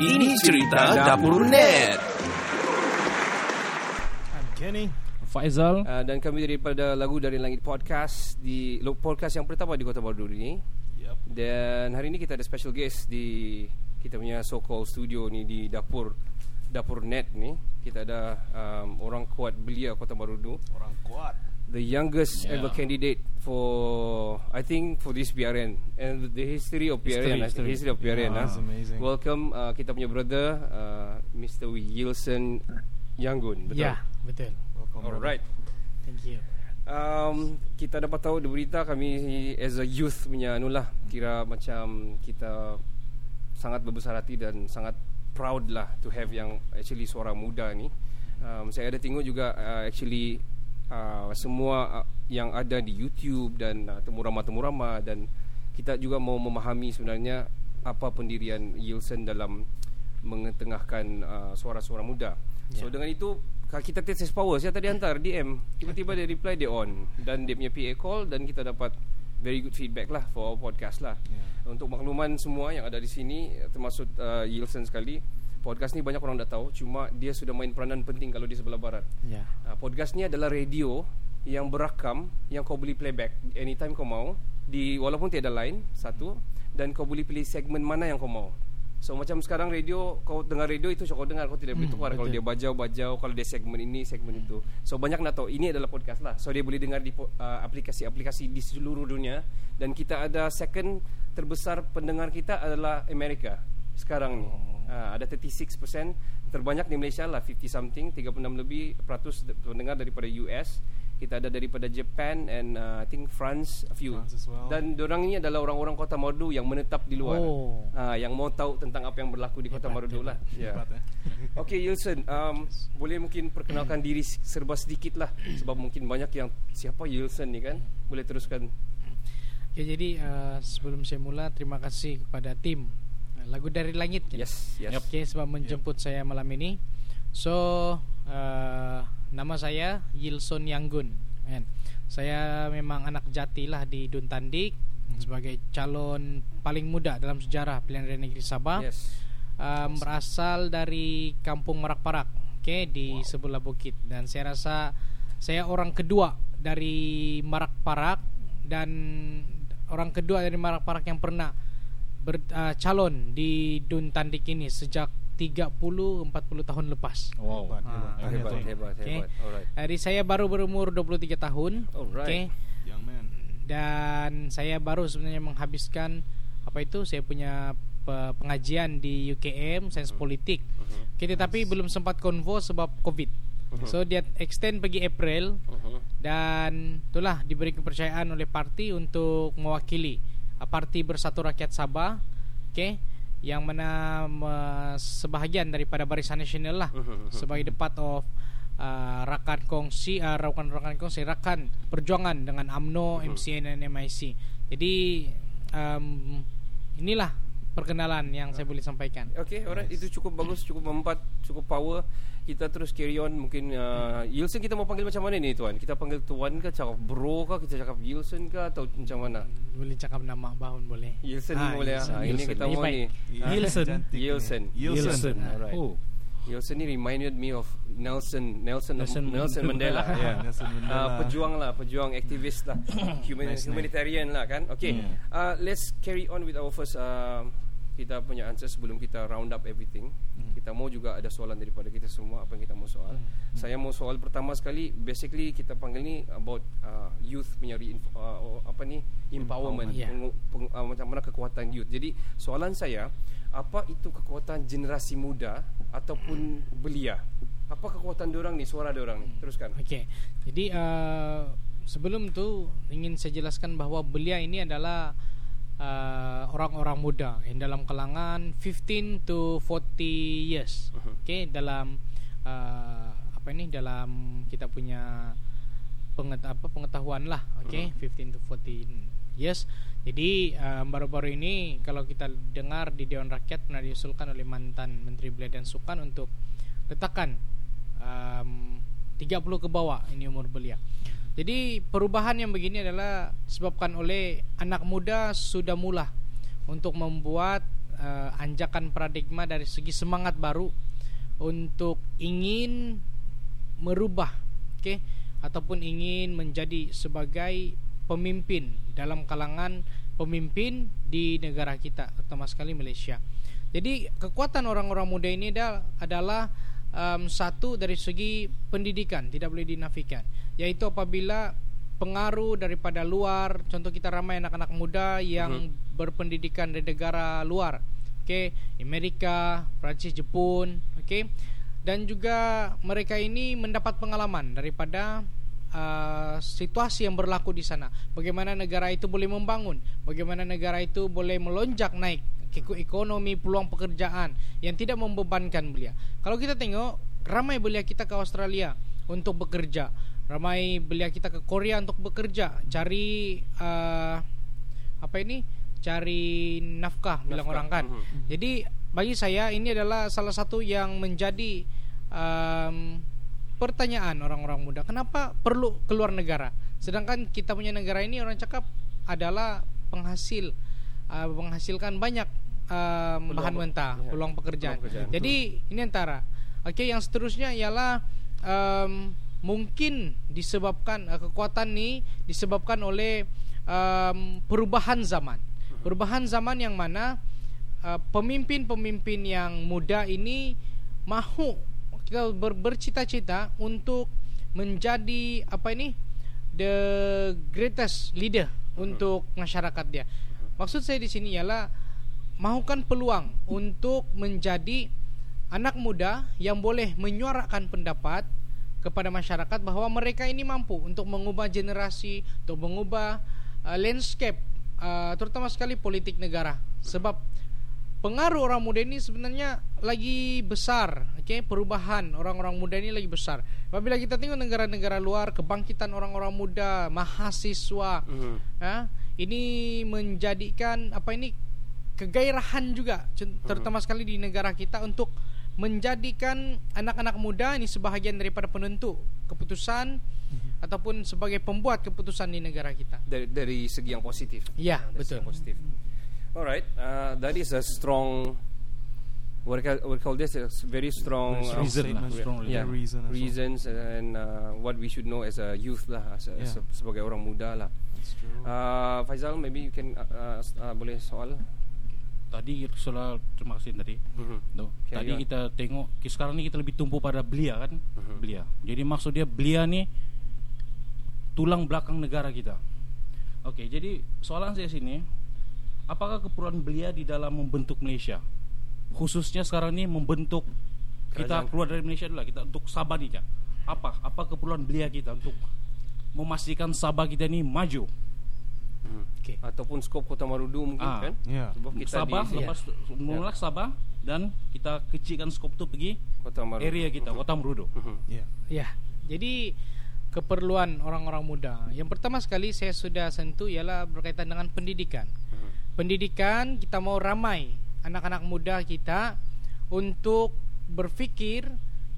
Ini cerita Dapur Net. I'm Kenny. Faizal Uh, dan kami daripada Lagu Dari Langit Podcast di podcast yang pertama di Kota Baru ini. Yep. Dan hari ini kita ada special guest di kita punya so-called studio ni di dapur dapur net ni. Kita ada um, orang kuat belia Kota Baru Orang kuat. The youngest Yeah. ever candidate for I think for this PRN and the history of PRN, History, history. history of PRN. Yeah, ah. that's amazing. Welcome uh, kita punya brother uh, Mr. Yilson Yangun. Betul. Ya, betul. Welcome. Alright. Thank you. Um, kita dapat tahu di berita kami as a youth punya anulah kira macam kita sangat berbesar hati dan sangat proud lah to have yang actually seorang muda ni. Um, saya ada tengok juga uh, actually uh, semua uh, yang ada di YouTube dan uh, temurama-temurama dan kita juga mau memahami sebenarnya apa pendirian Yilson dalam mengetengahkan uh, suara-suara muda. So Ya. dengan itu kita test power saya tadi hantar DM tiba-tiba dia reply dia on dan dia punya PA call dan kita dapat very good feedback lah for our podcast lah. Yeah. Untuk makluman semua yang ada di sini termasuk uh, Yilson sekali podcast ni banyak orang dah tahu cuma dia sudah main peranan penting kalau di sebelah barat. Ya. Uh, podcast ni adalah radio yang berakam yang kau boleh playback anytime kau mau di walaupun tiada line satu dan kau boleh pilih segmen mana yang kau mau. So macam sekarang radio kau dengar radio itu kau dengar kau tidak boleh Hmm, tukar kalau betul. dia bajau-bajau kalau dia segmen ini segmen itu. So banyak nak tahu ini adalah podcast lah. So dia boleh dengar di uh, aplikasi-aplikasi di seluruh dunia dan kita ada second terbesar pendengar kita adalah Amerika sekarang ni. Uh, ada 36% terbanyak di Malaysia lah 50 something 36 lebih peratus pendengar daripada US kita ada daripada Japan and uh, I think France a few France as well. dan orang ini adalah orang-orang Kota Marudu yang menetap di luar Oh. uh, yang mau tahu tentang apa yang berlaku di Kota Hebat, Marudu lah yeah. Hebat, eh? Okay Yilson um, Boleh mungkin perkenalkan diri serba sedikit lah Sebab mungkin banyak yang Siapa Yilson ni kan Boleh teruskan Ya jadi uh, sebelum saya mula terima kasih kepada tim Lagu dari Langit kan? Yes Yes Okay sebab menjemput saya malam ini. So uh, nama saya Yilson Yanggun. Kan? Saya memang anak jati lah di Dun Tandik sebagai calon paling muda dalam sejarah pilihan raya negeri Sabah. Yes um, berasal dari kampung Merak Parak, okay, di sebelah bukit dan saya rasa saya orang kedua dari Merak Parak dan orang kedua dari Merak Parak yang pernah ber, uh, calon di Dun Tandik ini sejak 30 40 tahun lepas. Wow Hebat, Ah, hebat. Hebat Betul. Hebat Okay. Hebat Alright Jadi saya baru berumur 23 tahun. Alright. Okay. Young man. Dan saya baru sebenarnya menghabiskan apa itu saya punya pe- pengajian di UKM Sains Politik. Mhm. Okay, tetapi belum sempat konvo sebab Covid. So dia extend pergi April Mhm. dan itulah diberi kepercayaan oleh parti untuk mewakili uh, Parti Bersatu Rakyat Sabah. Okay yang mana uh, sebahagian daripada Barisan Nasional lah Mhm. sebagai the part of uh, rakan kongsi uh, rakan-rakan kongsi rakan perjuangan dengan AMNO, MCN dan MIC. Jadi um, inilah perkenalan yang saya boleh sampaikan. Okay alright Itu cukup bagus Cukup mempat Cukup power Kita terus carry on Mungkin uh, Yilson kita mau panggil macam mana ni tuan Kita panggil tuan ke Cakap bro ke Kita cakap Yilson ke Atau macam mana Boleh cakap nama bahun boleh. Yilson Ah, boleh ah. Ini Yilson. kita mau ni Ah, Yilson. Yilson. Yilson. Alright. Oh Yilson ni reminded me of Nelson Nelson Nelson, Nelson Mandela. yeah. Nelson Mandela. Uh, pejuang lah, pejuang aktivis lah, Human, Nice name. humanitarian lah kan. Okay, Hmm. uh, let's carry on with our first uh, kita punya answer sebelum kita round up everything. Hmm. Kita mau juga ada soalan daripada kita semua apa yang kita mau soal. Saya mau soal pertama sekali, basically kita panggil ni about uh, youth punya reinf- uh, oh, apa ni empowerment, Empowerment. Yeah. Pengu- peng- uh, macam mana kekuatan youth. Jadi soalan saya, apa itu kekuatan generasi muda ataupun belia? Apa kekuatan diorang ni, suara diorang ni? Teruskan. Okey. Jadi uh, sebelum tu ingin saya jelaskan bahawa belia ini adalah uh, orang-orang muda yang dalam kalangan 15 to 40 years. Mhm. Okey, dalam uh, apa ini dalam kita punya penget, apa pengetahuan lah. Okey, 15 to 14 years. Jadi uh, baru-baru ini kalau kita dengar di Dewan Rakyat pernah diusulkan oleh mantan Menteri Belia dan Sukan untuk letakkan um, 30 ke bawah ini umur belia. Jadi perubahan yang begini adalah disebabkan oleh anak muda sudah mula untuk membuat uh, anjakan paradigma dari segi semangat baru untuk ingin merubah, oke, okay, ataupun ingin menjadi sebagai pemimpin dalam kalangan pemimpin di negara kita, terutama sekali Malaysia. Jadi kekuatan orang-orang muda ini adalah um, satu dari segi pendidikan tidak boleh dinafikan, yaitu apabila pengaruh daripada luar, contoh kita ramai anak-anak muda yang uh-huh. berpendidikan di negara luar, oke, okay? Amerika, Prancis, Jepun, oke, okay? dan juga mereka ini mendapat pengalaman daripada uh, situasi yang berlaku di sana. Bagaimana negara itu boleh membangun, bagaimana negara itu boleh melonjak naik ekonomi, peluang pekerjaan yang tidak membebankan belia. Kalau kita tengok ramai belia kita ke Australia untuk bekerja, ramai belia kita ke Korea untuk bekerja, cari uh, apa ini? Cari nafkah, nafkah. bilang orang kan. Uh-huh. Jadi bagi saya ini adalah salah satu yang menjadi um, pertanyaan orang-orang muda. Kenapa perlu keluar negara? Sedangkan kita punya negara ini orang cakap adalah penghasil uh, menghasilkan banyak uh, bahan mentah, ya. peluang pekerjaan. Peluang pekerjaan. Jadi ini antara. Oke, yang seterusnya ialah um, mungkin disebabkan uh, kekuatan ini disebabkan oleh um, perubahan zaman. Perubahan zaman yang mana pemimpin-pemimpin uh, yang muda ini mahu kita ber, bercita-cita untuk menjadi apa ini the greatest leader untuk masyarakat dia. Maksud saya di sini ialah mahukan peluang untuk menjadi anak muda yang boleh menyuarakan pendapat kepada masyarakat bahwa mereka ini mampu untuk mengubah generasi, untuk mengubah uh, landscape uh, terutama sekali politik negara. Sebab pengaruh orang muda ini sebenarnya lagi besar, oke? Okay? Perubahan orang-orang muda ini lagi besar. Apabila kita tengok negara-negara luar, kebangkitan orang-orang muda, mahasiswa, mm -hmm. ya, ini menjadikan apa ini kegairahan juga terutama hmm. sekali di negara kita untuk menjadikan anak-anak muda ini sebahagian daripada penentu keputusan hmm. ataupun sebagai pembuat keputusan di negara kita dari dari segi yang positif. Ya, nah, betul. positif. Alright, uh, that is a strong what we call this a very strong uh, reason, uh, strong yeah, reason reasons and uh, what we should know as a youth lah as a, yeah. as a, sebagai orang muda lah. Uh, Faizal, maybe you can uh, uh, uh, boleh soal. Tadi soal terima kasih tadi. Uh-huh. No. Tadi on. kita tengok sekarang ni kita lebih tumpu pada belia kan, uh-huh. belia. Jadi maksud dia belia ni tulang belakang negara kita. Okey, jadi soalan saya sini, apakah keperluan belia di dalam membentuk Malaysia? Khususnya sekarang ni membentuk kita keluar dari Malaysia dulu lah, kita untuk Sabah ni je. Apa? Apa keperluan belia kita untuk memastikan Sabah kita ni maju. Hmm. Okay. Ataupun skop Kota Marudu mungkin ah. kan? Yeah. Sebab kita Sabah di, lepas yeah. mula Sabah dan kita kecilkan skop tu pergi Kota Marudu. area kita Kota Marudu. Ya. Yeah. Ya. Yeah. Jadi keperluan orang-orang muda. Yang pertama sekali saya sudah sentuh ialah berkaitan dengan pendidikan. Hmm. Pendidikan kita mau ramai anak-anak muda kita untuk berfikir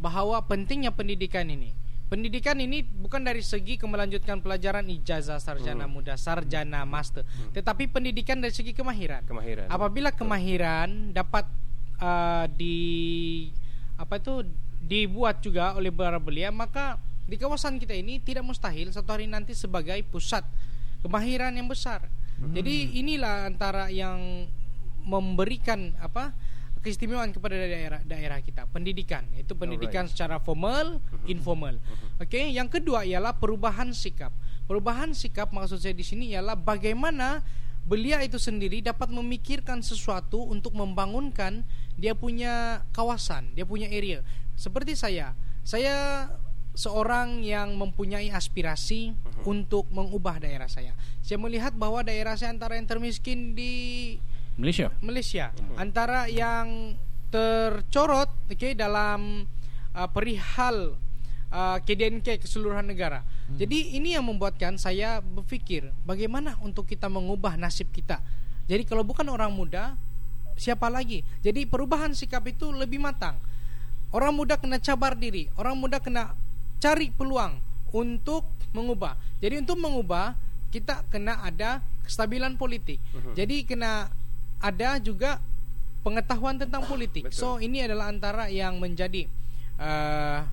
bahawa pentingnya pendidikan ini. Pendidikan ini bukan dari segi kemelanjutkan pelajaran ijazah sarjana hmm. muda, sarjana master, hmm. tetapi pendidikan dari segi kemahiran. Kemahiran. Apabila kemahiran dapat uh, di apa itu dibuat juga oleh para belia, maka di kawasan kita ini tidak mustahil satu hari nanti sebagai pusat kemahiran yang besar. Hmm. Jadi inilah antara yang memberikan apa keistimewaan kepada daerah daerah kita pendidikan itu pendidikan Alright. secara formal mm-hmm. informal mm-hmm. okey yang kedua ialah perubahan sikap perubahan sikap maksud saya di sini ialah bagaimana belia itu sendiri dapat memikirkan sesuatu untuk membangunkan dia punya kawasan dia punya area seperti saya saya seorang yang mempunyai aspirasi uh-huh. untuk mengubah daerah saya. Saya melihat bahwa daerah saya antara yang termiskin di Malaysia. Malaysia. Hmm. Antara yang tercorot okay, dalam uh, perihal uh, KDNK keseluruhan negara. Hmm. Jadi ini yang membuatkan saya berfikir bagaimana untuk kita mengubah nasib kita. Jadi kalau bukan orang muda, siapa lagi? Jadi perubahan sikap itu lebih matang. Orang muda kena cabar diri, orang muda kena cari peluang untuk mengubah. Jadi untuk mengubah kita kena ada kestabilan politik. Uh-huh. Jadi kena ada juga pengetahuan tentang politik. Betul. So ini adalah antara yang menjadi uh,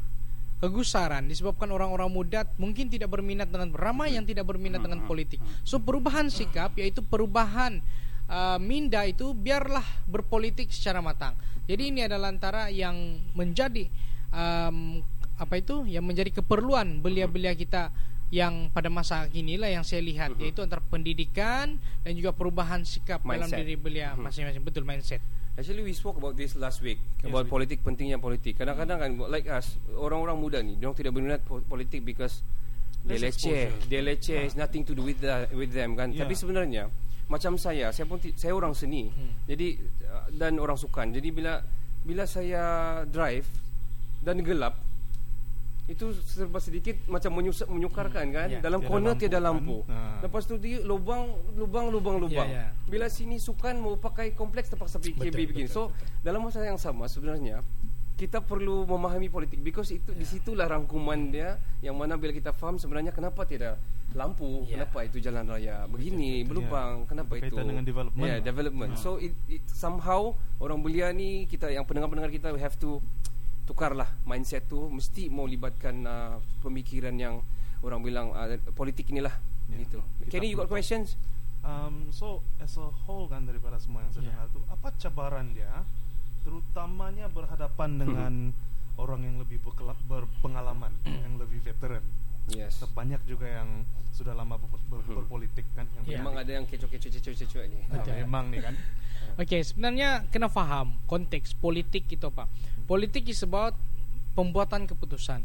kegusaran disebabkan orang-orang muda mungkin tidak berminat dengan ramai yang tidak berminat dengan politik. So perubahan sikap yaitu perubahan uh, minda itu biarlah berpolitik secara matang. Jadi ini adalah antara yang menjadi um, apa itu yang menjadi keperluan belia-belia kita yang pada masa kini lah yang saya lihat yaitu antara pendidikan dan juga perubahan sikap dalam Mindset. diri belia masing-masing betul mindset. Actually we spoke about this last week about politik pentingnya politik. Kadang-kadang kan like us orang-orang muda ni, dia tidak berminat po- politik because they leceh, they leceh, it's nothing to do with the, with them kan. Yeah. Tapi sebenarnya macam saya, saya pun ti- saya orang seni. Jadi uh, dan orang sukan. Jadi bila bila saya drive dan gelap itu serba sedikit macam menyukarkan kan Ya. dalam Tiada corner lampu tiada kan. lampu Ha. lepas tu dia lubang lubang lubang lubang Ya, ya. bila sini sukan mau pakai kompleks terpaksa PKB Betul, begini so dalam masa yang sama sebenarnya kita perlu memahami politik because itu Ya. di situlah rangkuman dia yang mana bila kita faham sebenarnya kenapa tidak lampu Ya. kenapa itu jalan raya begini berlubang kenapa itu Berkaitan dengan development. yeah, development so it, it somehow orang belia ni kita yang pendengar-pendengar kita we have to tukarlah mindset tu. Mesti mau libatkan uh, pemikiran yang orang bilang uh, politik inilah. Ya. gitu. Kenny you got questions? Um, so as a whole kan daripada semua yang saya Yeah. dengar tu apa cabaran dia terutamanya berhadapan dengan orang yang lebih berpengalaman yang lebih veteran yes banyak juga yang sudah lama ber- ber- berpolitik kan yang Ya. memang ada yang kecoh-kecoh-kecoh-kecoh ni Ah, Betul. memang nih kan Oke, sebenarnya kena faham konteks politik itu apa. Politik is about pembuatan keputusan.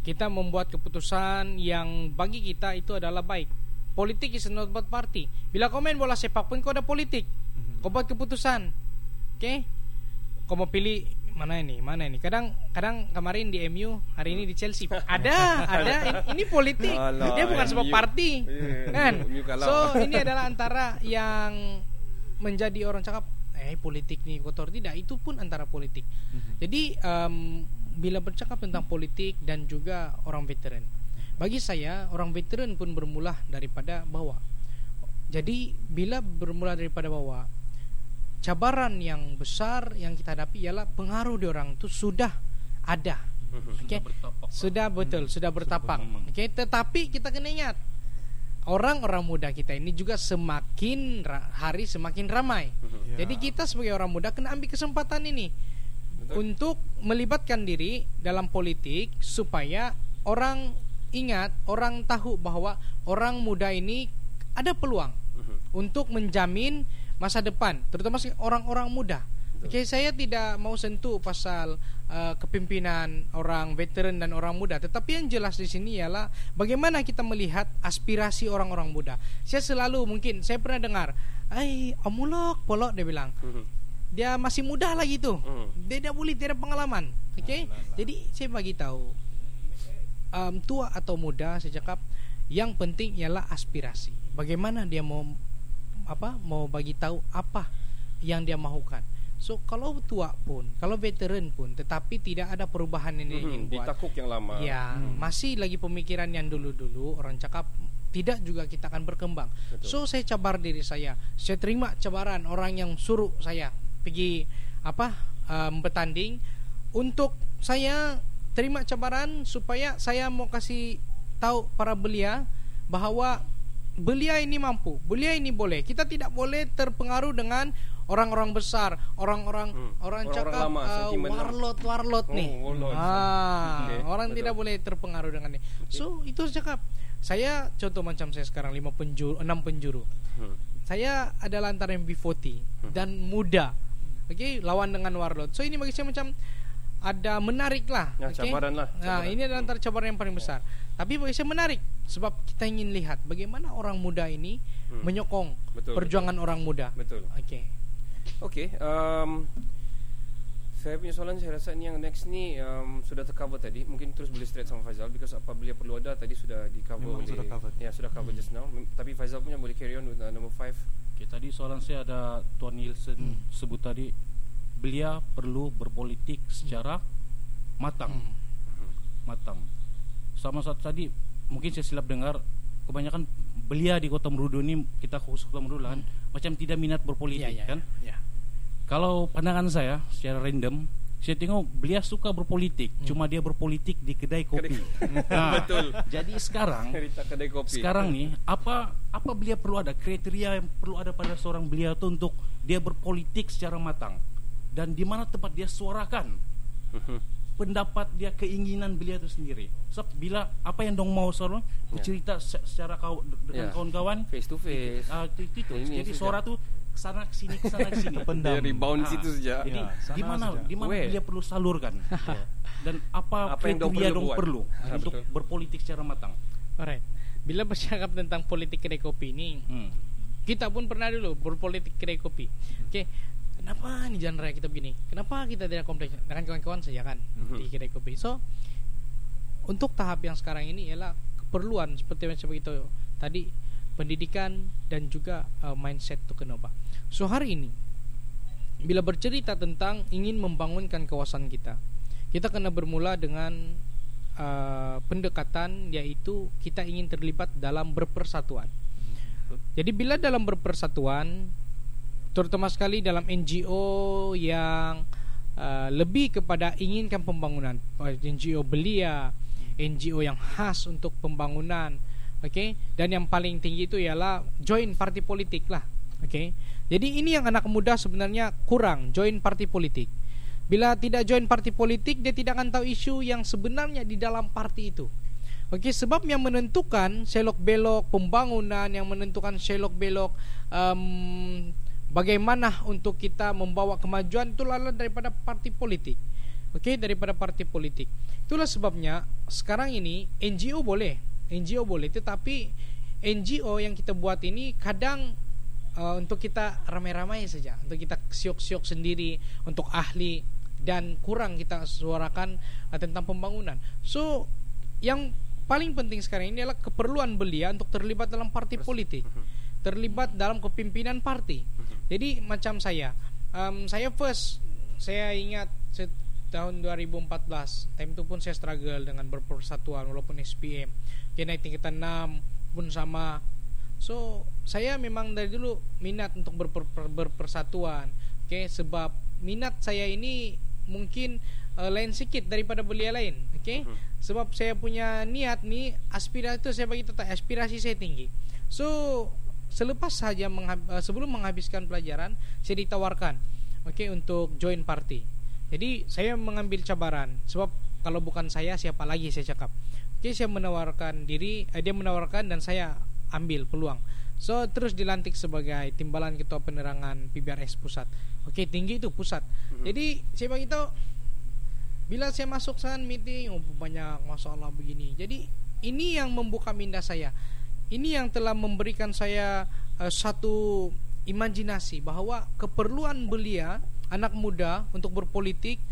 Kita membuat keputusan yang bagi kita itu adalah baik. Politik is not about party. Bila kau main bola sepak pun kau ada politik. Kau buat keputusan. Oke? Kau mau pilih mana ini? Mana ini? Kadang kadang kemarin di MU, hari ini di Chelsea. Ada, ada. Ini, ini politik. Alah, Dia bukan MU. party. Iya, Kan? So, ini adalah antara yang menjadi orang cakap eh politik nih kotor tidak itu pun antara politik jadi em, bila bercakap tentang politik dan juga orang veteran bagi saya orang veteran pun bermula daripada bawah jadi bila bermula daripada bawah cabaran yang besar yang kita hadapi ialah pengaruh di orang itu sudah ada Okey. bertapak. Sudah betul, sudah bertapak. Okey, tetapi kita kena ingat orang-orang muda kita ini juga semakin ra- hari semakin ramai. Ya. Jadi kita sebagai orang muda kena ambil kesempatan ini untuk melibatkan diri dalam politik supaya orang ingat, orang tahu bahwa orang muda ini ada peluang untuk menjamin masa depan, terutama orang-orang muda. Oke, saya tidak mau sentuh pasal uh, kepimpinan orang veteran dan orang muda, tetapi yang jelas di sini ialah bagaimana kita melihat aspirasi orang-orang muda. Saya selalu mungkin saya pernah dengar, "Ai, amulok, polok," dia bilang. Dia masih muda lagi tuh. Dia tidak boleh tidak pengalaman. Oke. Jadi saya bagi tahu um, tua atau muda saya cakap yang penting ialah aspirasi. Bagaimana dia mau apa? Mau bagi tahu apa yang dia mahukan. So kalau tua pun, kalau veteran pun, tetapi tidak ada perubahan yang dia ingin Hmm, buat. ditakuk yang lama Ya, masih lagi pemikiran yang dulu-dulu orang cakap tidak juga kita akan berkembang. So saya cabar diri saya. Saya terima cabaran orang yang suruh saya pergi apa um, bertanding untuk saya terima cabaran supaya saya mau kasih tahu para belia bahwa belia ini mampu, belia ini boleh. Kita tidak boleh terpengaruh dengan orang-orang besar, orang-orang Hmm. orang cakap lama, uh, lama. warlord warlord Oh, nih. warlord. Ah, Okey, orang betul. tidak boleh terpengaruh dengan ini. So itu cakap. Saya contoh macam saya sekarang lima penjuru, enam penjuru. Hmm. Saya adalah antara yang B40 dan muda. Okey, lawan dengan warlord. So ini bagi saya macam ada menarik lah. Ya, okey? cabaran lah, Nah, cabaran. ini adalah antara cabaran yang paling besar. Tapi bagi saya menarik sebab kita ingin lihat bagaimana orang muda ini Hmm. menyokong Betul, perjuangan orang muda. betul Okey. Okay, um, saya punya soalan saya rasa ni yang next ni um, sudah tercover tadi. Mungkin terus boleh straight sama Faizal because apabila perlu ada tadi sudah di cover Memang oleh sudah covered. Ya, sudah cover just now. Mem- Tapi Faizal punya boleh carry on with uh, number 5. Oke, tadi soalan saya ada Tuan Nielsen sebut tadi belia perlu berpolitik secara matang. Matang. Sama saat tadi mungkin saya silap dengar kebanyakan belia di Kota Merudu ini kita khusus Kota Merudu kan macam tidak minat berpolitik Ya, ya, kan. Ya. Kalau pandangan saya secara random, saya tengok beliau suka berpolitik, cuma dia berpolitik di kedai kopi. Nah, Betul. Jadi sekarang Cerita kedai kopi. sekarang nih apa apa beliau perlu ada kriteria yang perlu ada pada seorang beliau itu untuk dia berpolitik secara matang dan di mana tempat dia suarakan pendapat dia keinginan beliau itu sendiri. Sebab bila apa yang dong mau seorang bercerita se- secara kau dengan Ya. kawan-kawan face to face. ah, itu, itu, itu. Ini jadi suara tuh ke sana ke sini ke sana ke sini Pendam. Dia rebound Ah, situ saja. Jadi Ya, di mana di mana dia perlu salurkan dan apa, Apa yang dong perlu dong perlu Ah, untuk betul. berpolitik secara matang. Alright. Bila bercakap tentang politik kedai kopi ini, Hmm. kita pun pernah dulu berpolitik kedai kopi. Oke, kenapa nih jalan raya kita begini? Kenapa kita tidak kompleks dengan kawan-kawan saja kan di kedai kopi? So, untuk tahap yang sekarang ini ialah keperluan seperti yang seperti itu tadi pendidikan dan juga uh, mindset itu kena ubah. So hari ini bila bercerita tentang ingin membangunkan kawasan kita, kita kena bermula dengan uh, pendekatan yaitu kita ingin terlibat dalam berpersatuan. Jadi bila dalam berpersatuan, terutama sekali dalam NGO yang uh, lebih kepada inginkan pembangunan, NGO belia, NGO yang khas untuk pembangunan, oke, dan yang paling tinggi itu ialah join parti politik lah, oke. Jadi ini yang anak muda sebenarnya kurang join parti politik. Bila tidak join parti politik, dia tidak akan tahu isu yang sebenarnya di dalam parti itu. Okey, sebab yang menentukan selok belok pembangunan, yang menentukan selok belok um, bagaimana untuk kita membawa kemajuan itu adalah daripada parti politik. Okey, daripada parti politik. Itulah sebabnya sekarang ini NGO boleh, NGO boleh, tetapi NGO yang kita buat ini kadang uh, untuk kita ramai-ramai saja, untuk kita siok-siok sendiri, untuk ahli dan kurang kita suarakan uh, tentang pembangunan. So, yang paling penting sekarang ini adalah keperluan belia untuk terlibat dalam parti politik, terlibat dalam kepimpinan parti. Jadi macam saya, um, saya first saya ingat tahun 2014, time itu pun saya struggle dengan berpersatuan walaupun SPM. Jadi naik tingkatan 6 pun sama. So saya memang dari dulu minat untuk berper- berpersatuan. Oke, sebab minat saya ini mungkin uh, lain sikit daripada belia lain. Oke, sebab saya punya niat nih aspirasi itu saya bagi tetap aspirasi saya tinggi. So selepas saja menghab- uh, sebelum menghabiskan pelajaran saya ditawarkan oke untuk join party. Jadi saya mengambil cabaran sebab kalau bukan saya siapa lagi saya cakap. Oke saya menawarkan diri, eh, dia menawarkan dan saya ambil peluang. So terus dilantik sebagai timbalan ketua penerangan PBRS pusat. Oke tinggi itu pusat. Jadi saya bagi tahu bila saya masuk sana meeting oh, banyak masalah begini. Jadi ini yang membuka minda saya. Ini yang telah memberikan saya uh, satu imajinasi bahwa keperluan belia anak muda untuk berpolitik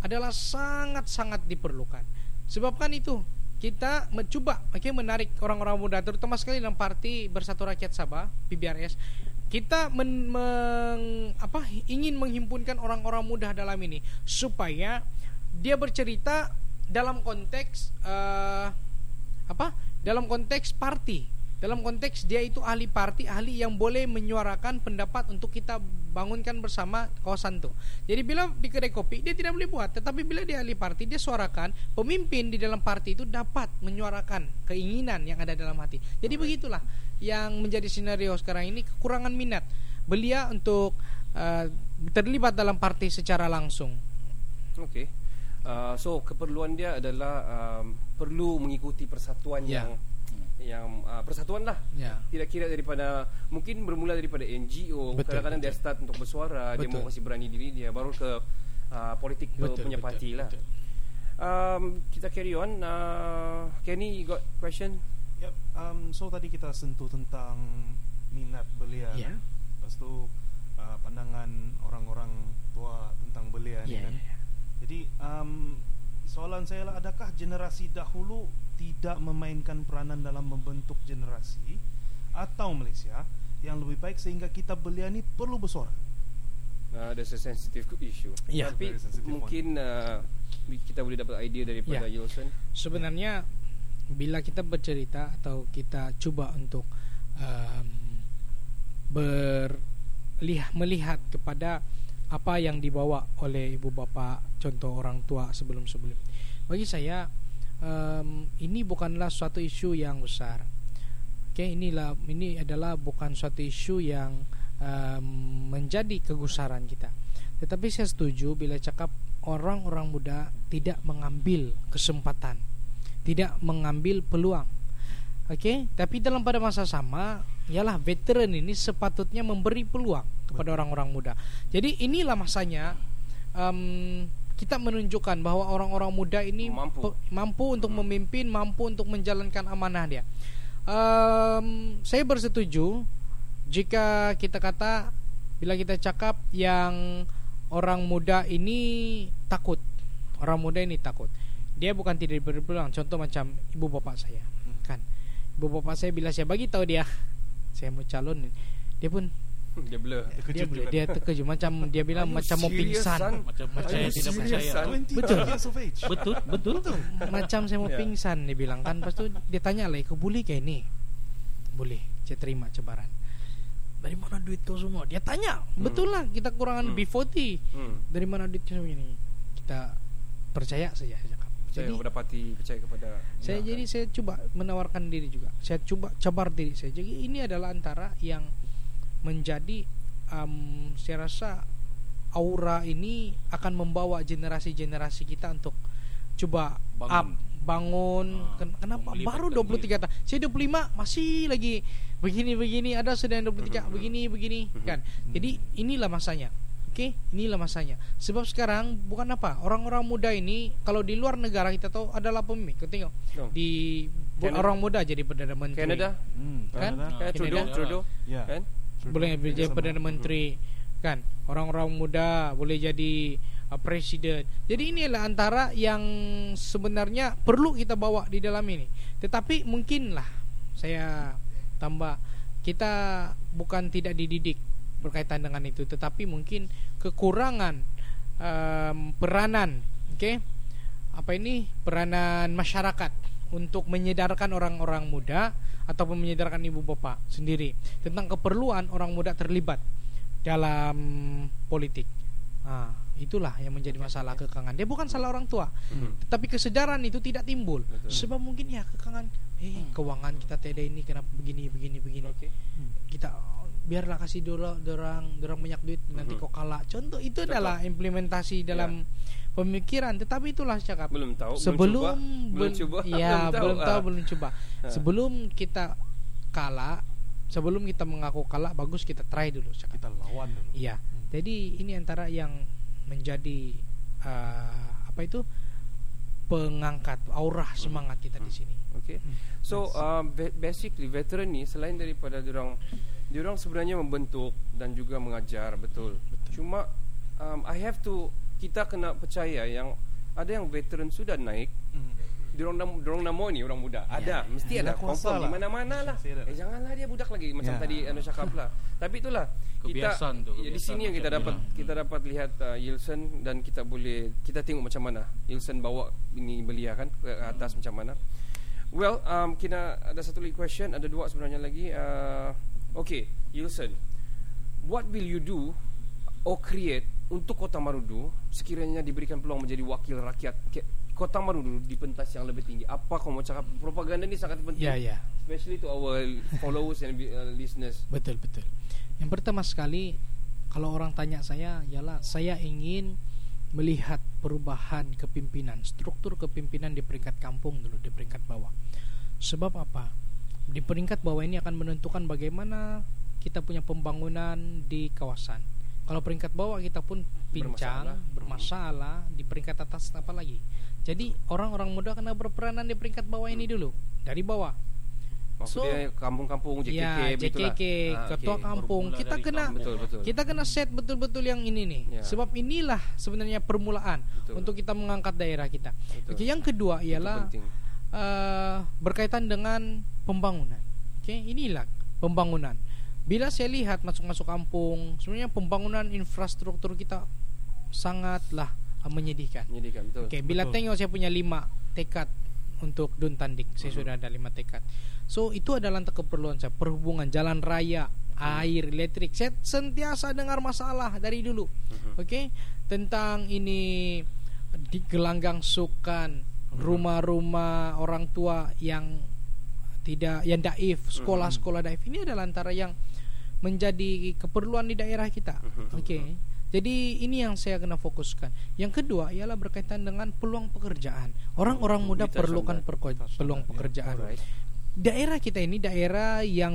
adalah sangat-sangat diperlukan. Sebabkan itu kita mencoba okay, menarik orang-orang muda terutama sekali dalam parti Bersatu Rakyat Sabah PBRS kita men, meng, apa ingin menghimpunkan orang-orang muda dalam ini supaya dia bercerita dalam konteks uh, apa dalam konteks parti dalam konteks dia itu ahli parti ahli yang boleh menyuarakan pendapat untuk kita bangunkan bersama kawasan itu. Jadi bila di kedai kopi dia tidak boleh buat. Tetapi bila dia ahli parti dia suarakan pemimpin di dalam parti itu dapat menyuarakan keinginan yang ada dalam hati. Jadi begitulah yang menjadi skenario sekarang ini kekurangan minat. Belia untuk uh, terlibat dalam parti secara langsung. Okey. Uh, so keperluan dia adalah um, perlu mengikuti persatuan Ya. yang yang uh, persatuan lah. Ya. Tidak kira daripada mungkin bermula daripada NGO, Betul, kadang-kadang dia start untuk bersuara, dia Betul. mau kasih berani diri dia baru ke uh, politik ke Betul, punya betul, parti lah. betul. Um, kita carry on. Uh, Kenny, you got question? Yep. Um, so tadi kita sentuh tentang minat belia. Ya. kan? Lepas tu uh, pandangan orang-orang tua tentang belia ni Ya, kan. ya, ya. Jadi um, soalan saya lah adakah generasi dahulu tidak memainkan peranan dalam membentuk generasi atau Malaysia yang lebih baik sehingga kita belia ni perlu bersuara. Uh, that's a sensitive issue. Ya. Tapi mungkin uh, kita boleh dapat idea daripada Ya. Yulson. sebenarnya bila kita bercerita atau kita cuba untuk um, berlihat melihat kepada apa yang dibawa oleh ibu bapak contoh orang tua sebelum sebelum bagi saya um, ini bukanlah suatu isu yang besar. Oke inilah ini adalah bukan suatu isu yang um, menjadi kegusaran kita. Tetapi saya setuju bila cakap orang-orang muda tidak mengambil kesempatan tidak mengambil peluang. Oke, okay? tapi dalam pada masa sama, ialah veteran ini sepatutnya memberi peluang kepada orang-orang muda. Jadi inilah masanya um, kita menunjukkan bahwa orang-orang muda ini mampu, mampu untuk hmm. memimpin, mampu untuk menjalankan amanah dia. Um, saya bersetuju jika kita kata bila kita cakap yang orang muda ini takut, orang muda ini takut. Dia bukan tidak diberi peluang. Contoh macam ibu bapak saya, hmm. kan ibu bapak saya bila saya bagi tahu dia saya mau calon dia pun dia blur. dia blur. dia terkejut. Macam dia bilang macam mau pingsan. macam percaya tidak percaya. betul. betul betul. Macam saya mau pingsan dia bilang kan. Pas tu dia tanya lagi kau boleh kayak ini boleh saya terima cabaran. Dari mana duit kau semua? Dia tanya. Hmm. betul lah kita kurangan B40 hmm. dari mana duit semua ini kita percaya saja saya jadi, mendapati percaya kepada saya ya, jadi kan? saya coba menawarkan diri juga saya coba cabar diri saya jadi ini adalah antara yang menjadi um, saya rasa aura ini akan membawa generasi-generasi kita untuk coba bangun. up bangun ah, Ken kenapa baru 23 tahun saya 25 masih lagi begini begini ada sudah yang 23 mm-hmm. begini begini mm-hmm. kan jadi inilah masanya Oke, okay? inilah masanya. Sebab sekarang bukan apa, orang-orang muda ini kalau di luar negara kita tahu adalah pemimpin. Kita tengok no. di Canada. orang muda jadi perdana menteri. Canada, hmm, kan? Canada. Canada. Trudeau, Trudeau, yeah. kan? Boleh jadi perdana menteri, kan? Orang-orang muda boleh jadi uh, presiden. Jadi inilah antara yang sebenarnya perlu kita bawa di dalam ini. Tetapi mungkinlah saya tambah kita bukan tidak dididik berkaitan dengan itu tetapi mungkin kekurangan um, peranan oke okay? apa ini peranan masyarakat untuk menyedarkan orang-orang muda ataupun menyedarkan ibu bapak sendiri tentang keperluan orang muda terlibat dalam politik. Nah, itulah yang menjadi masalah kekangan. Dia bukan salah orang tua, hmm. tetapi kesadaran itu tidak timbul. Betul. Sebab mungkin ya kekangan, eh keuangan kita tidak ini kenapa begini begini begini. Okay. Kita biarlah kasih dulu dorang dorang banyak duit nanti mm-hmm. kok kalah contoh itu Contoh. adalah implementasi dalam yeah. pemikiran tetapi itulah cakap belum tahu sebelum belum coba ya belum tahu, belum, tahu, ah. belum coba ah. sebelum kita kalah sebelum kita mengaku kalah bagus kita try dulu cakap. kita lawan dulu iya hmm. jadi ini antara yang menjadi uh, apa itu pengangkat aura semangat kita hmm. di sini oke okay. Hmm. so uh, basically veteran ni selain daripada orang dia orang sebenarnya membentuk dan juga mengajar betul. betul. Cuma um, I have to kita kena percaya yang ada yang veteran sudah naik. Mm. Dia orang dia orang nama ni orang muda. Ya. Ada, mesti ya, ada confirm di mana-mana lah. Eh janganlah dia budak lagi macam ya. tadi anu cakap lah. Tapi itulah kita tu, ya, di sini yang kita dapat kita dapat lihat uh, Yilson dan kita boleh kita tengok macam mana Yilson bawa ini belia kan ke atas hmm. macam mana. Well, um, kita ada satu lagi question, ada dua sebenarnya lagi. Uh, Okay, Yilson, what will you do or create untuk Kota Marudu sekiranya diberikan peluang menjadi wakil rakyat Kota Marudu di pentas yang lebih tinggi? Apa kau mau cakap? Propaganda ni sangat penting. Yeah. Yeah. Especially to our followers and uh, listeners. Betul, betul. Yang pertama sekali, kalau orang tanya saya, ialah saya ingin melihat perubahan kepimpinan, struktur kepimpinan di peringkat kampung dulu, di peringkat bawah. Sebab apa? Di peringkat bawah ini akan menentukan bagaimana kita punya pembangunan di kawasan. Kalau peringkat bawah kita pun pincang, bermasalah, bermasalah di peringkat atas apa lagi? Jadi orang-orang muda kena berperanan di peringkat bawah ini dulu, dari bawah. Maksudnya so, kampung-kampung JKK, ya, JKK ah, ketua okay. kampung, kita kena betul, betul. kita kena set betul-betul yang ini nih. Ya. Sebab inilah sebenarnya permulaan betul. untuk kita mengangkat daerah kita. Betul. Yang kedua ialah uh, berkaitan dengan pembangunan. Oke, okay? inilah pembangunan. Bila saya lihat masuk-masuk kampung, sebenarnya pembangunan infrastruktur kita sangatlah menyedihkan. Menyedihkan, betul. Oke, okay, bila betul. tengok saya punya lima tekad untuk Dun Tandik, saya uh-huh. sudah ada lima tekad. So itu adalah untuk keperluan saya perhubungan jalan raya air, listrik. Saya sentiasa dengar masalah dari dulu. Oke, tentang ini di gelanggang sukan, rumah-rumah orang tua yang tidak yang daif, sekolah-sekolah daif ini adalah antara yang menjadi keperluan di daerah kita. Oke. Jadi ini yang saya kena fokuskan. Yang kedua ialah berkaitan dengan peluang pekerjaan. Orang-orang muda Kita perlukan perko- peluang pekerjaan. Alright. Daerah kita ini daerah yang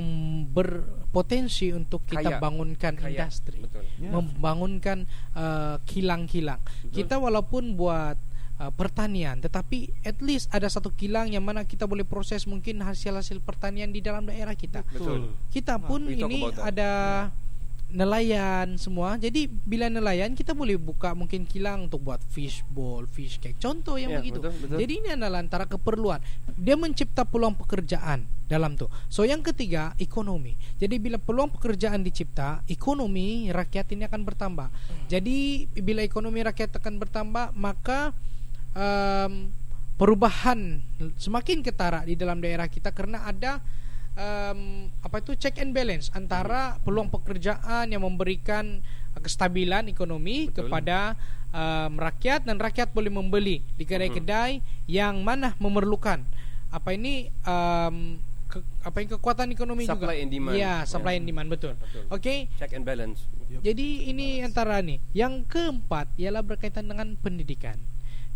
berpotensi untuk kita Kaya. bangunkan Kaya. industri, Betul. Ya. membangunkan uh, kilang-kilang. Kita walaupun buat uh, pertanian, tetapi at least ada satu kilang yang mana kita boleh proses mungkin hasil-hasil pertanian di dalam daerah kita. Betul. Kita pun we talk ini ada nelayan semua. Jadi bila nelayan kita boleh buka mungkin kilang untuk buat fish ball, fish cake. Contoh yang Ya, begitu. betul, betul. Jadi ini adalah antara keperluan. Dia mencipta peluang pekerjaan dalam tuh. So yang ketiga ekonomi. Jadi bila peluang pekerjaan dicipta, ekonomi rakyat ini akan bertambah. Jadi bila ekonomi rakyat akan bertambah, maka um, perubahan semakin ketara di dalam daerah kita karena ada um, apa itu check and balance antara peluang pekerjaan yang memberikan kestabilan ekonomi Betul. kepada um, rakyat dan rakyat boleh membeli di kedai-kedai yang mana memerlukan apa ini um, ke, apa yang kekuatan ekonomi juga Supply and demand. ya supply Ya. and demand betul, Betul. oke Check and balance. jadi ini antara nih. Yang keempat ialah berkaitan dengan pendidikan.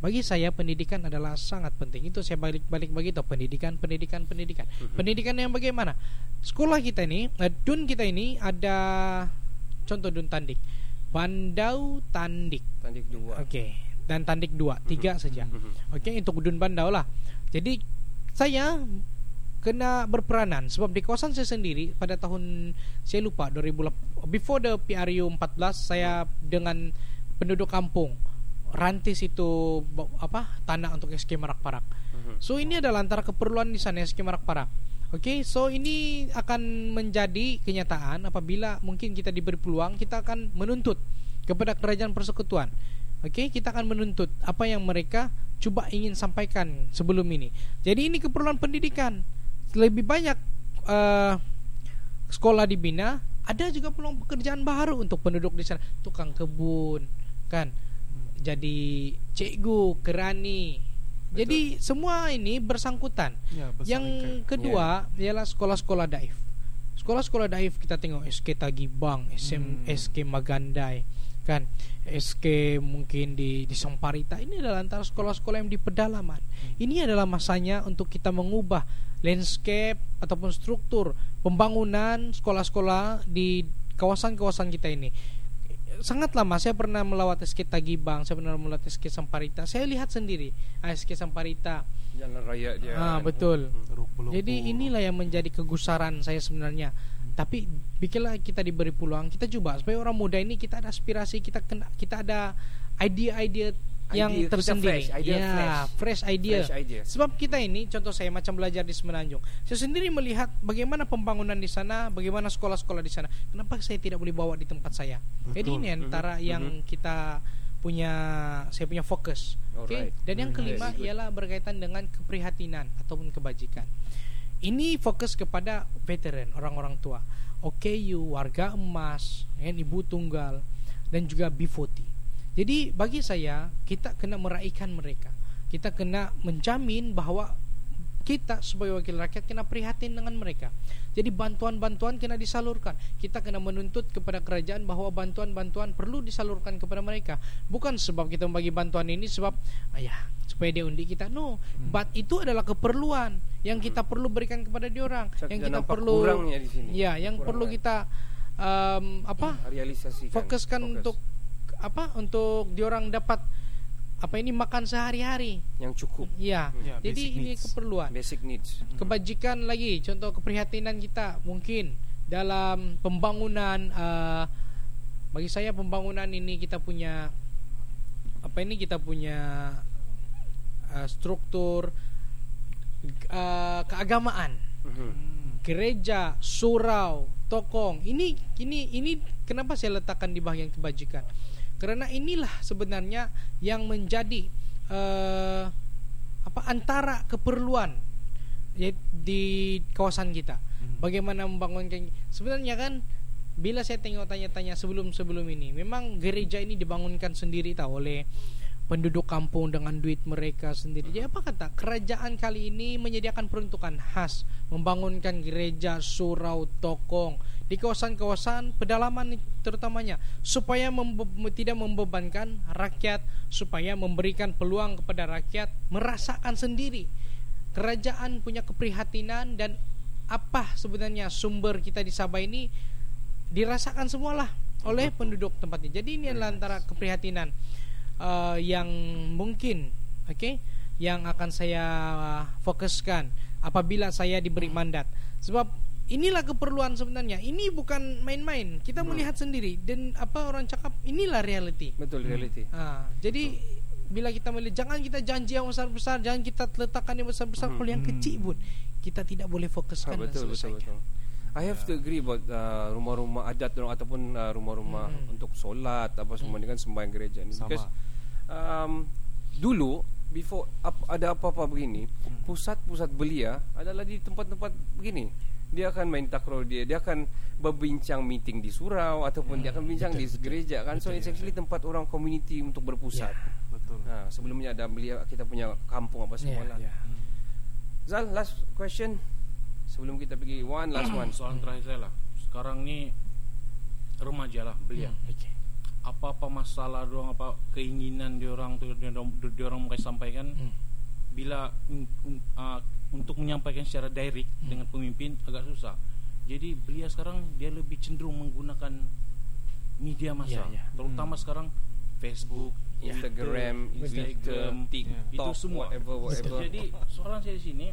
Bagi saya pendidikan adalah sangat penting. Itu saya balik-balik begitu. Pendidikan, pendidikan, pendidikan. Pendidikan yang bagaimana? Sekolah kita ini, eh, dun kita ini ada contoh dun tandik. Bandau tandik. Tandik dua. Oke. Dan tandik dua, tiga saja. Oke, untuk dun bandau lah. Jadi saya kena berperanan sebab di kawasan saya sendiri pada tahun saya lupa 2008 before the PRU 14 saya dengan penduduk kampung rantis itu apa tanah untuk SK Merak Parak. So ini adalah antara keperluan di sana SK Merak Parak. Oke, so ini akan menjadi kenyataan apabila mungkin kita diberi peluang kita akan menuntut kepada kerajaan persekutuan. Oke, kita akan menuntut apa yang mereka coba ingin sampaikan sebelum ini. Jadi ini keperluan pendidikan. Lebih banyak eh, sekolah dibina, ada juga peluang pekerjaan baru untuk penduduk di sana, tukang kebun, kan? Jadi cikgu, kerani. Jadi semua ini bersangkutan. Ya. Yang kedua ialah sekolah-sekolah daif. Sekolah-sekolah daif kita tengok SK Tagibang, SM, SK Magandai, kan? SK mungkin di di Samparita. Ini adalah antara sekolah-sekolah yang di pedalaman. Ini adalah masanya untuk kita mengubah landscape ataupun struktur pembangunan sekolah-sekolah di kawasan-kawasan kita ini sangat lama saya pernah melawat SK Tagibang, saya pernah melawat SK Samparita. Saya lihat sendiri ah, SK Samparita. Jalan raya dia. Ah betul. Belum Jadi inilah yang menjadi kegusaran saya sebenarnya. Tapi bikinlah kita diberi peluang, kita coba supaya orang muda ini kita ada aspirasi, kita kena, kita ada ide-ide yang Idea tersendiri. fresh, idea ya, fresh. fresh idea. Fresh idea. Sebab kita ini contoh saya macam belajar di Semenanjung. Saya sendiri melihat bagaimana pembangunan di sana, bagaimana sekolah-sekolah di sana. Kenapa saya tidak boleh bawa di tempat saya? Jadi Betul. ini antara yang kita punya saya punya fokus. Oke. Alright. Dan yang Hmm, kelima good. ialah berkaitan dengan keprihatinan ataupun kebajikan. Ini fokus kepada veteran, orang-orang tua. OKU, warga emas, kan, ibu tunggal dan juga B40. Jadi bagi saya kita kena meraihkan mereka. Kita kena menjamin bahwa kita sebagai wakil rakyat kena prihatin dengan mereka. Jadi bantuan-bantuan kena disalurkan. Kita kena menuntut kepada kerajaan bahwa bantuan-bantuan perlu disalurkan kepada mereka. Bukan sebab kita membagi bantuan ini sebab ayah supaya dia undi kita. No, but itu adalah keperluan yang kita perlu berikan kepada diorang. Yang kita perlu kurangnya di sini. Ya, yang Kurang perlu lain. kita um, apa? realisasikan. fokuskan Fokus. untuk apa untuk diorang dapat apa ini makan sehari-hari yang cukup ya, Ya, jadi basic ini needs. keperluan basic needs. kebajikan lagi contoh keprihatinan kita mungkin dalam pembangunan uh, bagi saya pembangunan ini kita punya apa ini kita punya uh, struktur uh, keagamaan Mhm. gereja, surau, tokong. Ini ini ini kenapa saya letakkan di bagian kebajikan? Karena inilah sebenarnya yang menjadi eh, apa antara keperluan ya, di kawasan kita. Hmm. Bagaimana membangunkan sebenarnya kan bila saya tengok tanya-tanya sebelum-sebelum ini, memang gereja ini dibangunkan sendiri tahu oleh penduduk kampung dengan duit mereka sendiri. Jadi apa kata? Kerajaan kali ini menyediakan peruntukan khas membangunkan gereja, surau, tokong di kawasan-kawasan pedalaman terutamanya supaya membe tidak membebankan rakyat, supaya memberikan peluang kepada rakyat merasakan sendiri. Kerajaan punya keprihatinan dan apa sebenarnya sumber kita di Sabah ini dirasakan semualah oleh penduduk tempatnya. Jadi ini adalah antara keprihatinan uh, yang mungkin, oke, okay, yang akan saya fokuskan apabila saya diberi mandat. Sebab inilah keperluan sebenarnya. Ini bukan main-main. Kita melihat sendiri dan apa orang cakap inilah reality. Betul reality. Ah, jadi bila kita melihat jangan kita janji yang besar-besar, jangan kita letakkan yang besar-besar kalau yang kecil pun kita tidak boleh fokuskan Ah, betul, dan betul, selesaikan. betul. I have to agree about uh, rumah-rumah adat ataupun uh, rumah-rumah untuk solat apa semua dengan sembahyang gereja ni. Sama. Because um, dulu before ap, ada apa-apa begini, pusat-pusat belia adalah di tempat-tempat begini. Dia akan main takraw dia, dia akan berbincang meeting di surau ataupun dia akan bincang di gereja kan. So it's actually tempat orang community untuk berpusat. Betul. Ha, sebelumnya ada belia kita punya kampung apa semua Ya, lah. ya. Zal, last question. Sebelum kita pergi one last one. Soalan terakhir saya lah. Sekarang ni remaja lah belia. Hmm, okey. Apa-apa masalah doang apa keinginan diorang tu diorang, diorang mau sampaikan Hmm. bila un, un, uh, untuk menyampaikan secara direct Hmm. dengan pemimpin agak susah. Jadi belia sekarang dia lebih cenderung menggunakan media massa, Ya, ya. terutama sekarang Facebook, Instagram, Twitter, Twitter, Instagram, TikTok, itu semua. whatever, whatever. Jadi soalan saya di sini,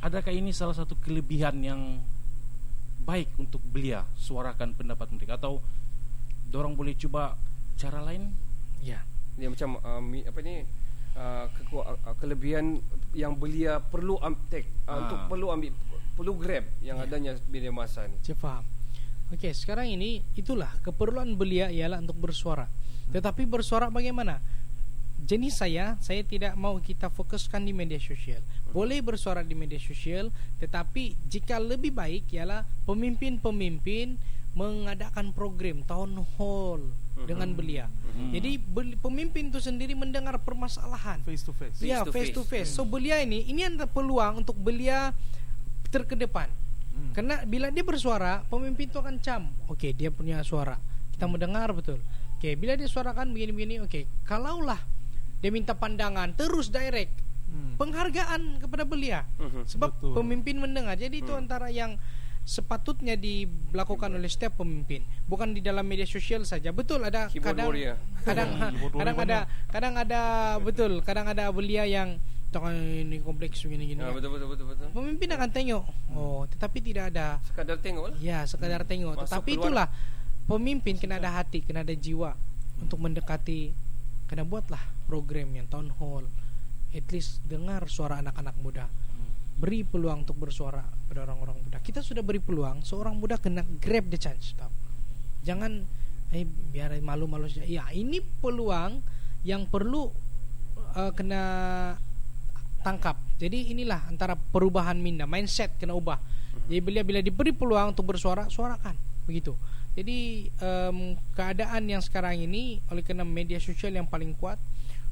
adakah ini salah satu kelebihan yang baik untuk belia suarakan pendapat mereka atau dorang boleh cuba cara lain? Ya. Dia macam mi, apa ni uh, keku, uh, kelebihan yang belia perlu am, take uh, Ah. untuk perlu ambil perlu grab yang adanya media massa ni. Saya faham. Okey, sekarang ini itulah keperluan belia ialah untuk bersuara. Tetapi bersuara bagaimana? Jenis saya, saya tidak mau kita fokuskan di media sosial. Boleh bersuara di media sosial, tetapi jika lebih baik ialah pemimpin-pemimpin mengadakan program town hall dengan belia. Jadi bel- pemimpin itu sendiri mendengar permasalahan. Face to face. Ya, to face to face. face. So belia ini ini adalah peluang untuk belia terkedepan. Hmm. Karena bila dia bersuara, pemimpin itu akan cam. Okey, dia punya suara. Kita mendengar betul. Okey, bila dia suarakan begini-begini, okey. Kalaulah dia minta pandangan terus direct Hmm. penghargaan kepada belia. Mhm. Sebab Betul. pemimpin mendengar. Jadi itu antara yang sepatutnya dilakukan oleh setiap pemimpin, bukan di dalam media sosial saja. Betul ada Keyboard kadang warrior. kadang kadang ada kadang ada betul, kadang ada belia yang jangan ini kompleks begini gini. Ah, betul betul betul betul. Pemimpin akan tengok. Oh, tetapi tidak ada Sekadar tengok lah. ya sekadar tengok. Masuk Tetapi keluar. itulah pemimpin kena ada hati, kena ada jiwa untuk mendekati kena buatlah program yang town hall. At least dengar suara anak-anak muda. Beri peluang untuk bersuara pada orang-orang muda. Kita sudah beri peluang, seorang muda kena grab the chance. Tahu. Jangan eh biar malu-malu saja. Ya, ini peluang yang perlu uh, kena tangkap. Jadi inilah antara perubahan minda, mindset kena ubah. Jadi bila bila diberi peluang untuk bersuara, suarakan. Begitu. Jadi um, keadaan yang sekarang ini oleh kerana media sosial yang paling kuat,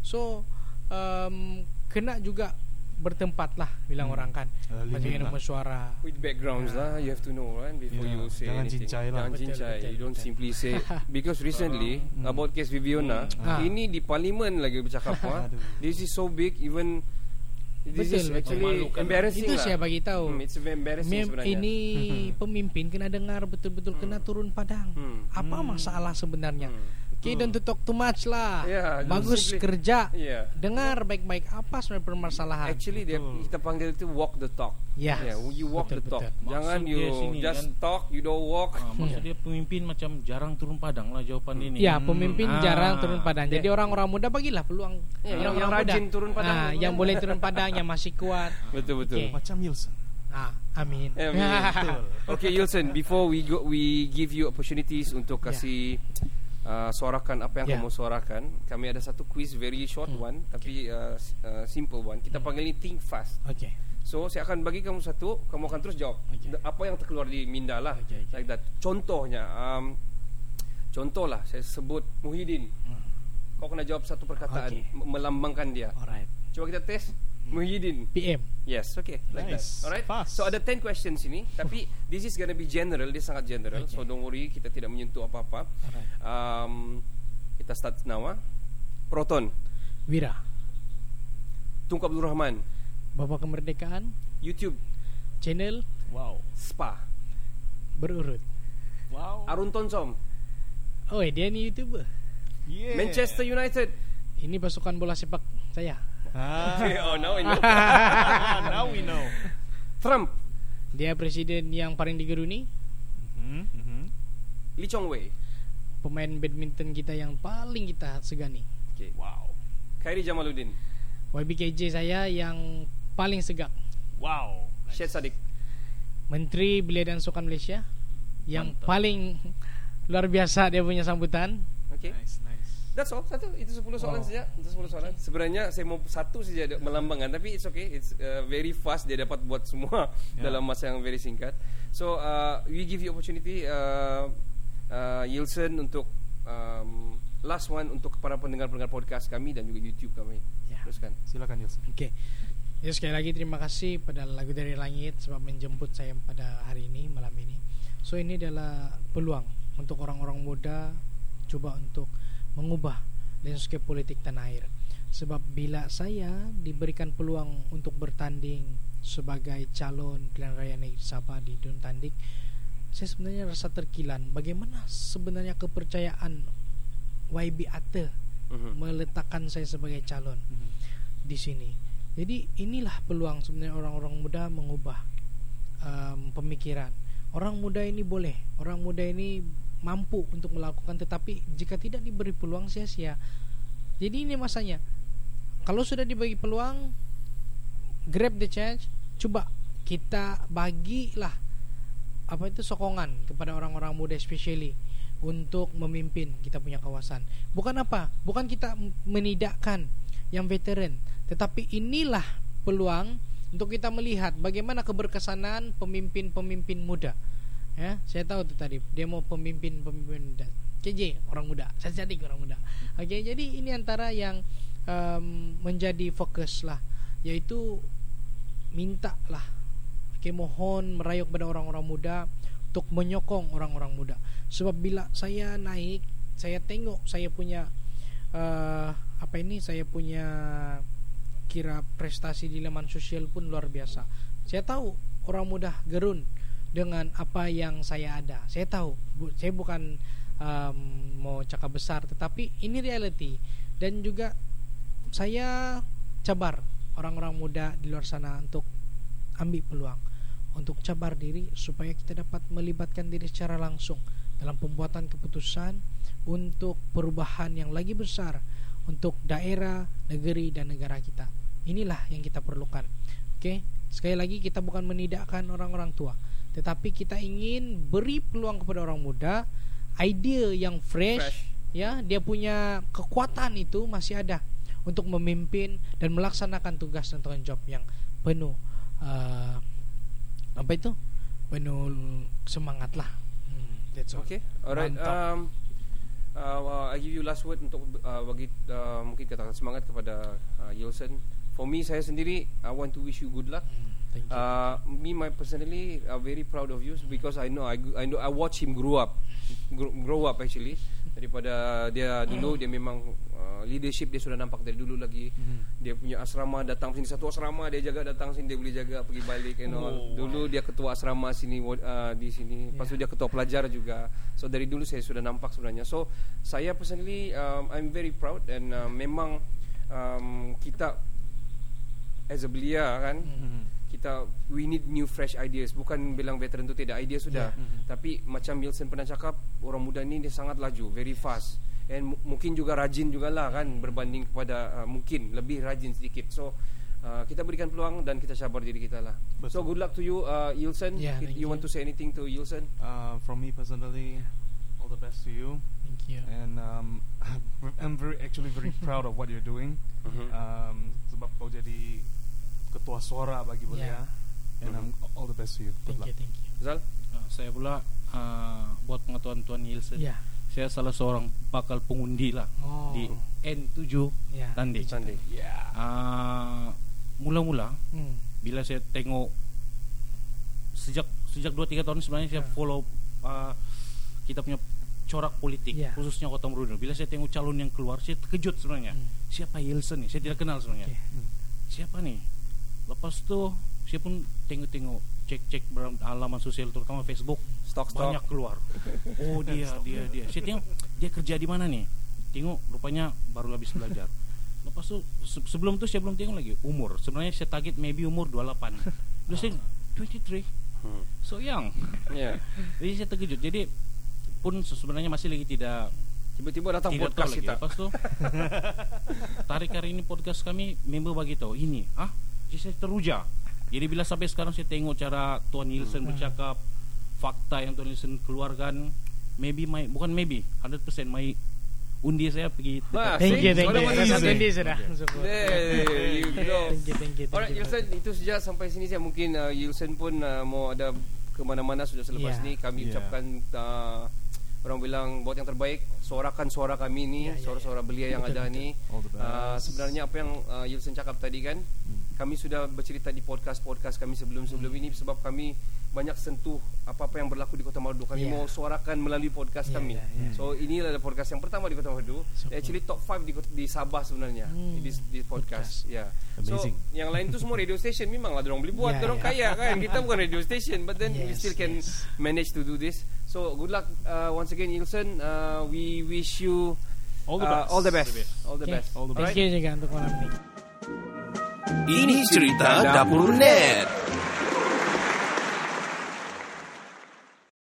so um, kena juga bertempat lah bilang orang kan. Uh, limit Bagaimana lah. bersuara. With backgrounds lah, you have to know right before Yeah, you say jangan anything. cincai lah. Jangan Betul, cincai. betul, you don't betul. simply say because recently about case Viviana, Ah. ini di parlimen lagi bercakap ah. Aduh. This is so big even this Betul, is betul. actually Memalukan. embarrassing Itu lah. saya bagi tahu. Hmm, it's embarrassing Mem sebenarnya. ini pemimpin kena dengar betul-betul kena turun padang. Hmm. Apa masalah sebenarnya? Hmm. Okay, don't to talk too much lah. Yeah, Bagus simply- kerja. Yeah. Dengar baik-baik apa sebenarnya permasalahan. Actually dia kita panggil itu walk the talk. Ya. Yeah, you walk Betul, the talk. betul. Jangan Maksud you sini just kan- talk, you don't walk. Ah, maksud dia pemimpin macam jarang turun padang lah jawapan ini. Ya, pemimpin Ah. jarang turun padang. Jadi Yeah. orang-orang muda bagilah peluang. Ya, orang-orang yang rajin turun padang. Ah, yang boleh turun padang, yang masih kuat. Betul betul. Okay. Macam Wilson. Ah, amin. Yeah, betul. okay, Yulson, before we go, we give you opportunities untuk kasih uh, suarakan apa yang Yeah. kamu suarakan. Kami ada satu quiz very short Hmm. one tapi uh, s- uh, simple one. Kita panggil ini think fast. Okay. So saya akan bagi kamu satu, kamu akan terus jawab Okay. Apa yang terkeluar di minda lah. Okay, okay. Like that. Contohnya, um, contoh lah saya sebut Muhyiddin. Kau kena jawab satu perkataan Hmm. Okay. melambangkan dia. Alright. Coba kita tes Muhyiddin. PM. Yes, okay, like Nice. that. Alright. Fast. So ada 10 questions ini, tapi this is gonna be general, dia sangat general. Okay. So don't worry, kita tidak menyentuh apa-apa. Alright. Um, kita start now. ah. Proton, Wira. Tunku Abdul Rahman, Bapak Kemerdekaan. YouTube, Channel Wow. Spa, berurut. Wow. Arun Tonsom, Oh, dia ni YouTuber. Yeah. Manchester United. Ini pasukan bola sepak saya. Ah. Okay, oh now I know. now we know. Trump, Dia presiden yang paling digeruni, Mhm, mhm. Lee Chong Wei. pemain badminton kita yang paling kita segani. Okay. Wow. Khairi Jamaluddin, YBKJ saya yang paling segak. Wow. Syed Saddiq, Menteri Belia dan Sukan Malaysia yang Mantap. paling luar biasa dia punya sambutan. Okay. Nice, nice. That's all. Satu. Itu 10 soalan Oh. saja. Itu 10 soalan. Sebenarnya saya mau satu saja melambangkan tapi it's okay. It's uh, very fast dia dapat buat semua Yeah. dalam masa yang very singkat. So uh, we give you opportunity uh, uh, Yilson untuk um, last one untuk para pendengar-pendengar podcast kami dan juga YouTube kami. Teruskan. Silakan Yos. Oke. Ya sekali lagi terima kasih pada lagu dari langit sebab menjemput saya pada hari ini malam ini. So ini adalah peluang untuk orang-orang muda coba untuk mengubah landscape politik tanah air. Sebab bila saya diberikan peluang untuk bertanding sebagai calon pilihan raya negeri Sabah di Dun Tandik, saya sebenarnya rasa terkilan bagaimana sebenarnya kepercayaan YB Ate Mhm. meletakkan saya sebagai calon di sini. Jadi inilah peluang sebenarnya orang-orang muda mengubah um, pemikiran. Orang muda ini boleh, orang muda ini mampu untuk melakukan tetapi jika tidak diberi peluang sia-sia. Jadi ini masanya. Kalau sudah dibagi peluang grab the chance, coba kita bagilah apa itu sokongan kepada orang-orang muda especially untuk memimpin kita punya kawasan. Bukan apa? Bukan kita menidakkan yang veteran, tetapi inilah peluang untuk kita melihat bagaimana keberkesanan pemimpin-pemimpin muda. Ya, saya tahu tuh tadi dia mau pemimpin-pemimpin muda. KJ orang muda, saya jadi orang muda. Oke, jadi ini antara yang um, menjadi fokus lah, yaitu minta lah Oke mohon merayuk pada orang-orang muda untuk menyokong orang-orang muda. Sebab bila saya naik, saya tengok saya punya uh, apa ini? Saya punya kira prestasi di laman sosial pun luar biasa. Saya tahu orang muda gerun dengan apa yang saya ada. Saya tahu, bu, saya bukan um, mau cakap besar, tetapi ini reality dan juga saya cabar orang-orang muda di luar sana untuk ambil peluang untuk cabar diri supaya kita dapat melibatkan diri secara langsung dalam pembuatan keputusan untuk perubahan yang lagi besar untuk daerah, negeri dan negara kita. Inilah yang kita perlukan. Oke, sekali lagi kita bukan menidakkan orang-orang tua, tetapi kita ingin beri peluang kepada orang muda idea yang fresh, Fresh. ya, dia punya kekuatan itu masih ada untuk memimpin dan melaksanakan tugas dan tanggung jawab yang penuh uh, apa itu penuh semangat lah. Hmm, that's all. Okay, alright. Mantap. Um, uh, well, I give you last word untuk uh, bagi uh, mungkin katakan semangat kepada uh, Yilson. For me, saya sendiri, I want to wish you good luck. Hmm, thank you. Uh, me, my personally, are very proud of you because I know I, I know I watch him grow up, grow, grow up actually. Daripada dia dulu dia memang uh, leadership dia sudah nampak dari dulu lagi. Dia punya asrama datang sini satu asrama dia jaga datang sini dia boleh jaga pergi balik and all. Oh, dulu dia ketua asrama sini uh, di sini. Lepas tu dia ketua pelajar juga. So dari dulu saya sudah nampak sebenarnya. So saya personally um, I'm very proud and uh, memang um, kita as a belia kan kita we need new fresh ideas. Bukan bilang veteran tu tidak idea sudah. Tapi macam Wilson pernah cakap orang muda ni dia sangat laju very fast. And mu- mungkin juga rajin jugalah kan berbanding kepada uh, mungkin lebih rajin sedikit. So uh, kita berikan peluang dan kita sabar diri kita lah. So good luck to you uh, Yilson Yeah, you, you. want to say anything to Yilson Uh, from me personally, All the best to you. Thank you. And um, I'm very actually very proud of what you're doing. Mhm. Um, sebab kau jadi ketua suara bagi Belia. Yeah. And I'm all the best to you. Good Thank you, luck. thank you. Zal? Ah, saya pula ah, buat pengetahuan Tuan Nielsen. Ya. Saya salah seorang bakal pengundi lah Oh. di N7 Ya. Tanding. Sunday. Ah, mula-mula Hmm. bila saya tengok sejak sejak 2 3 tahun sebenarnya saya Ya. follow ah, kita punya corak politik Ya. khususnya Kota Merudu. Bila saya tengok calon yang keluar saya terkejut sebenarnya. Hmm. Siapa Yeltsin nih? Saya tidak kenal sebenarnya. Oke. Siapa nih? Lepas tu saya pun tengok-tengok cek-cek ber- halaman sosial terutama Facebook Stok stok. banyak keluar. Oh dia dia dia. Saya tengok dia kerja di mana nih? Tengok rupanya baru habis belajar. Lepas tu se- sebelum tu saya belum tengok lagi umur. Sebenarnya saya target maybe umur 28. Bila saya 23. Hmm. So young. Ya. Jadi saya terkejut. Jadi pun se- sebenarnya masih lagi tidak Tiba-tiba datang tidak podcast kita. Lepas tu tarik hari ini podcast kami member bagi tahu ini. Ah, jadi saya teruja. Jadi bila sampai sekarang saya tengok cara Tuan Nielsen Hmm. bercakap, fakta yang Tuan Nielsen keluarkan, maybe my bukan maybe 100% my undi saya pergi Ah, Thank you, thank you. Satu sampai. ini sudah. Syukur. There you go. Thank you, thank you, thank Alright, you. Yulsen, itu saja sampai sini saya mungkin uh, Yulsen pun uh, mau ada ke mana-mana sudah selepas Yeah. ni kami Yeah. ucapkan uh, orang bilang buat yang terbaik, suarakan suara kami ni, Yeah, yeah, suara-suara belia yang Betul, ada betul. ni. All the best. Uh, sebenarnya apa yang uh, Yulsen cakap tadi kan, kami sudah bercerita di podcast-podcast kami sebelum-sebelum ini sebab kami banyak sentuh apa-apa yang berlaku di Kota Marudu. Kami Yeah. mau suarakan melalui podcast Yeah, kami. yeah, yeah. So inilah podcast yang pertama di Kota Marudu. Super. Actually top 5 di, di Sabah sebenarnya Hmm. di, di podcast. Ya. So Amazing. yang lain tu semua radio station memanglah dorong boleh buat, Yeah, dorong yeah. kaya kan. Kita bukan radio station but then we Yes, still can yes. manage to do this. So good luck uh, once again Ilson. Uh, we wish you All the uh, best. all the best. The best. All the Okay. best. All the Thank you juga untuk malam ini. Ini cerita dapur net.